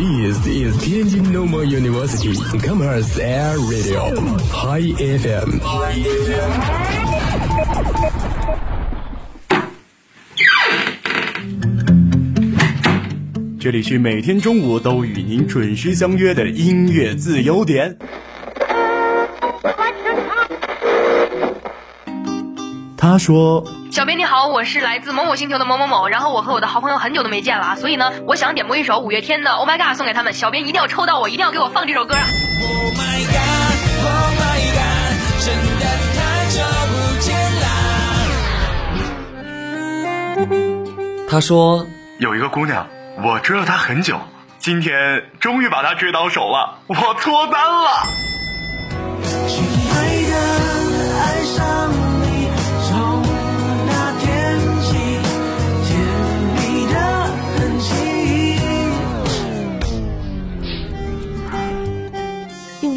This is Tianjin Normal University Commerce Air Radio High FM。这里是每天中午都与您准时相约的音乐自由点。他说小编你好，我是来自某某星球的某某某，然后我和我的好朋友很久都没见了啊，所以呢，我想点播一首五月天的《Oh My God》送给他们，小编一定要抽到我，一定要给我放这首歌啊！Oh my god, oh my god，真的太久不见啦。他说有一个姑娘，我追了她很久，今天终于把她追到手了，我脱单了。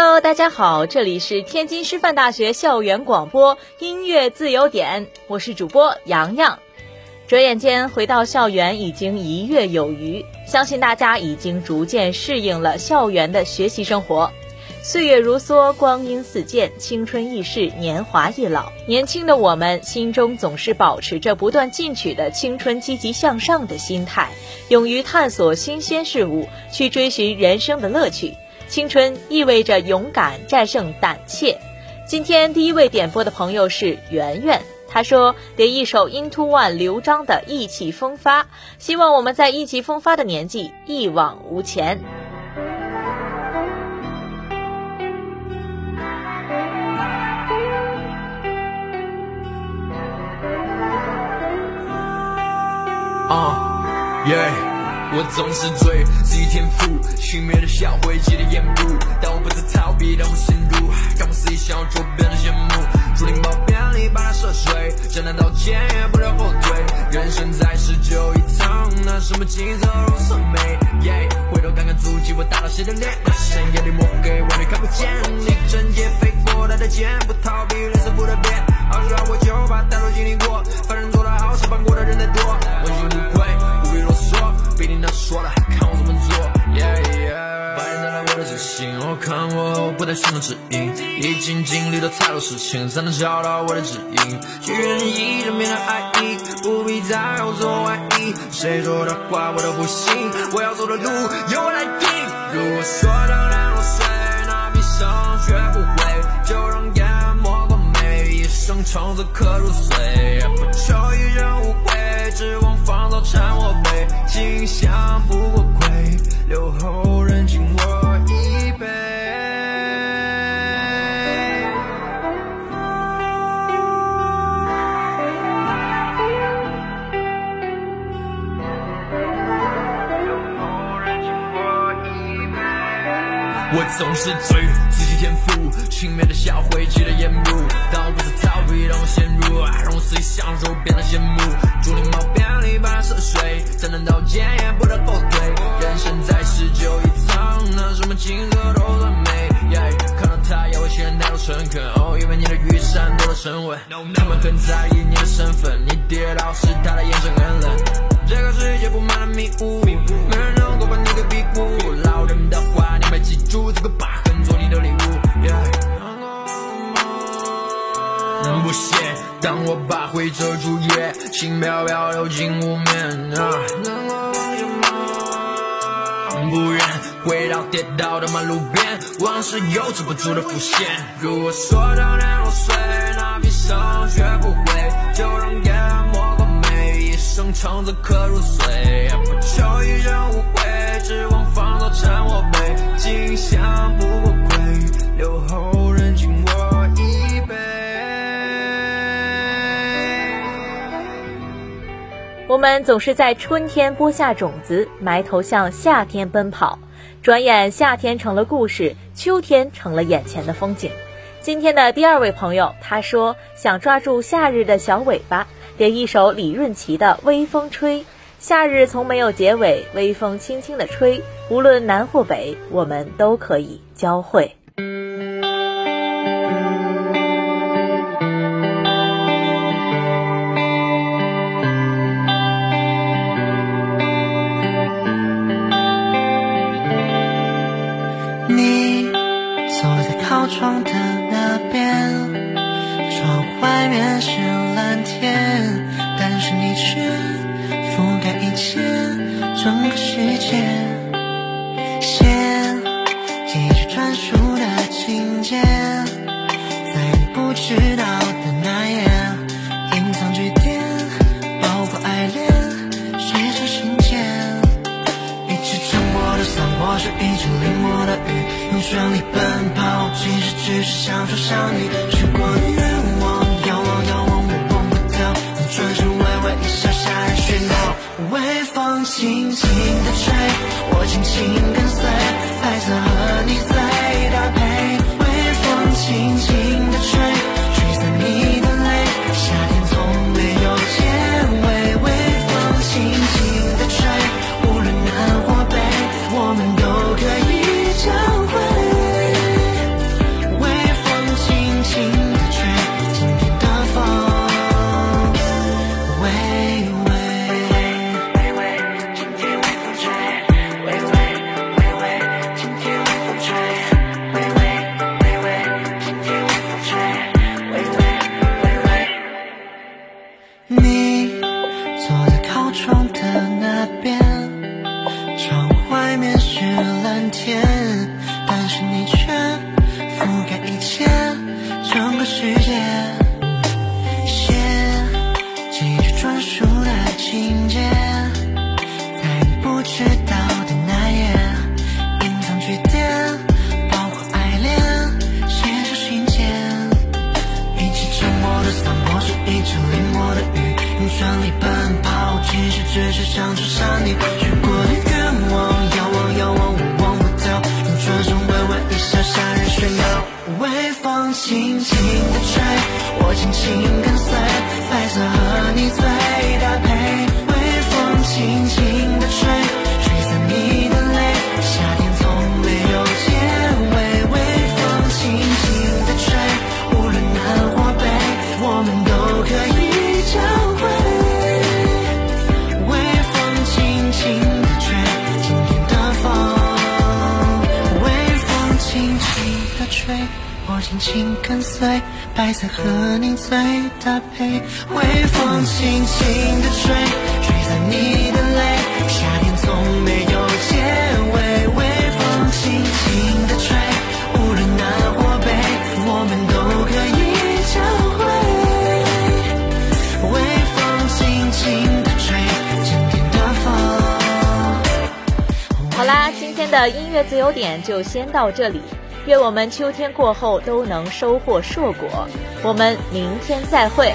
Hello，大家好，这里是天津师范大学校园广播音乐自由点，我是主播洋洋。转眼间回到校园已经一月有余，相信大家已经逐渐适应了校园的学习生活。岁月如梭，光阴似箭，青春易逝，年华易老。年轻的我们心中总是保持着不断进取的青春积极向上的心态，勇于探索新鲜事物，去追寻人生的乐趣。青春意味着勇敢战胜胆怯。今天第一位点播的朋友是圆圆，他说点一首 Into One 刘璋的《意气风发》，希望我们在意气风发的年纪一往无前。啊，耶！我总是追自己天赋，轻蔑的笑会记得眼部，但我不再逃避，让我陷入，让我肆意想要周边的羡慕。竹林宝便利把它涉水，真难道前也不留后退？人生在世就一趟，拿什么金色如此美？耶！回头看看足迹，我打到谁的脸？深夜里抹黑，完全看不见。一整夜飞过，他的肩，不逃避，人生不得变。看我后不再寻找指引，已经经历了太多事情，才能找到我的指引。去愿意正面的爱意，不必再有所怀疑。谁说的话我都不信，我要走的路由我来定。如果说当然落水，那笔上学不会，就让淹没过美，一生从此刻入髓。总是追自己天赋，轻蔑的笑会记得眼部，但我不是逃避，让我陷入，让我肆意享受，变得羡慕。竹林猫便利把它涉水，再难道剑也不得后退？人生在世只有一趟，那什么金色都算美。Yeah, 看到他要我情人态度诚恳，哦，因为你的雨伞多了沉稳。他们很在意你的身份，你跌倒时他的眼神很冷。这个世界布满了迷雾，没人能够把你给庇护。老人的话，记住，这个疤痕做你的礼物。Yeah 不屑，当我把灰遮住夜，轻飘飘流进湖面啊。不愿回到跌倒的马路边，往事又止不住的浮现。如果说当年落水，那笔上学不会，就让淹没过美，一生从此刻入髓。不求一人无，今香不过贵，留后人敬我一杯。我们总是在春天播下种子，埋头向夏天奔跑。转眼夏天成了故事，秋天成了眼前的风景。今天的第二位朋友，他说想抓住夏日的小尾巴，点一首李润琪的《微风吹》。夏日从没有结尾，微风轻轻的吹，无论南或北，我们都可以交汇。你坐在靠窗的整个世界，写记着专属的情节，在你不知道的那夜，隐藏句点，包括爱恋，写成信件。一支沉默的伞，或是一阵淋我的雨，用全力奔跑，其实只是想说想你，去过轻轻的吹，我。轻轻跟随，白色和你最搭配，微风轻轻一直淋我的雨，用全力奔跑，其实只是想追上你许过的愿望，遥望遥望我望不到，用转身微微一笑，夏日炫耀。微风轻轻地吹，我轻轻跟随，白色和你最。轻跟随，白色和宁最搭配，微风轻轻的吹，吹散你的泪。夏天从没有结尾，微风轻轻的吹，无论南或北，我们都可以交汇。微风轻轻的吹，今天的风。好啦，今天的音乐自由点就先到这里。愿我们秋天过后都能收获硕果。我们明天再会。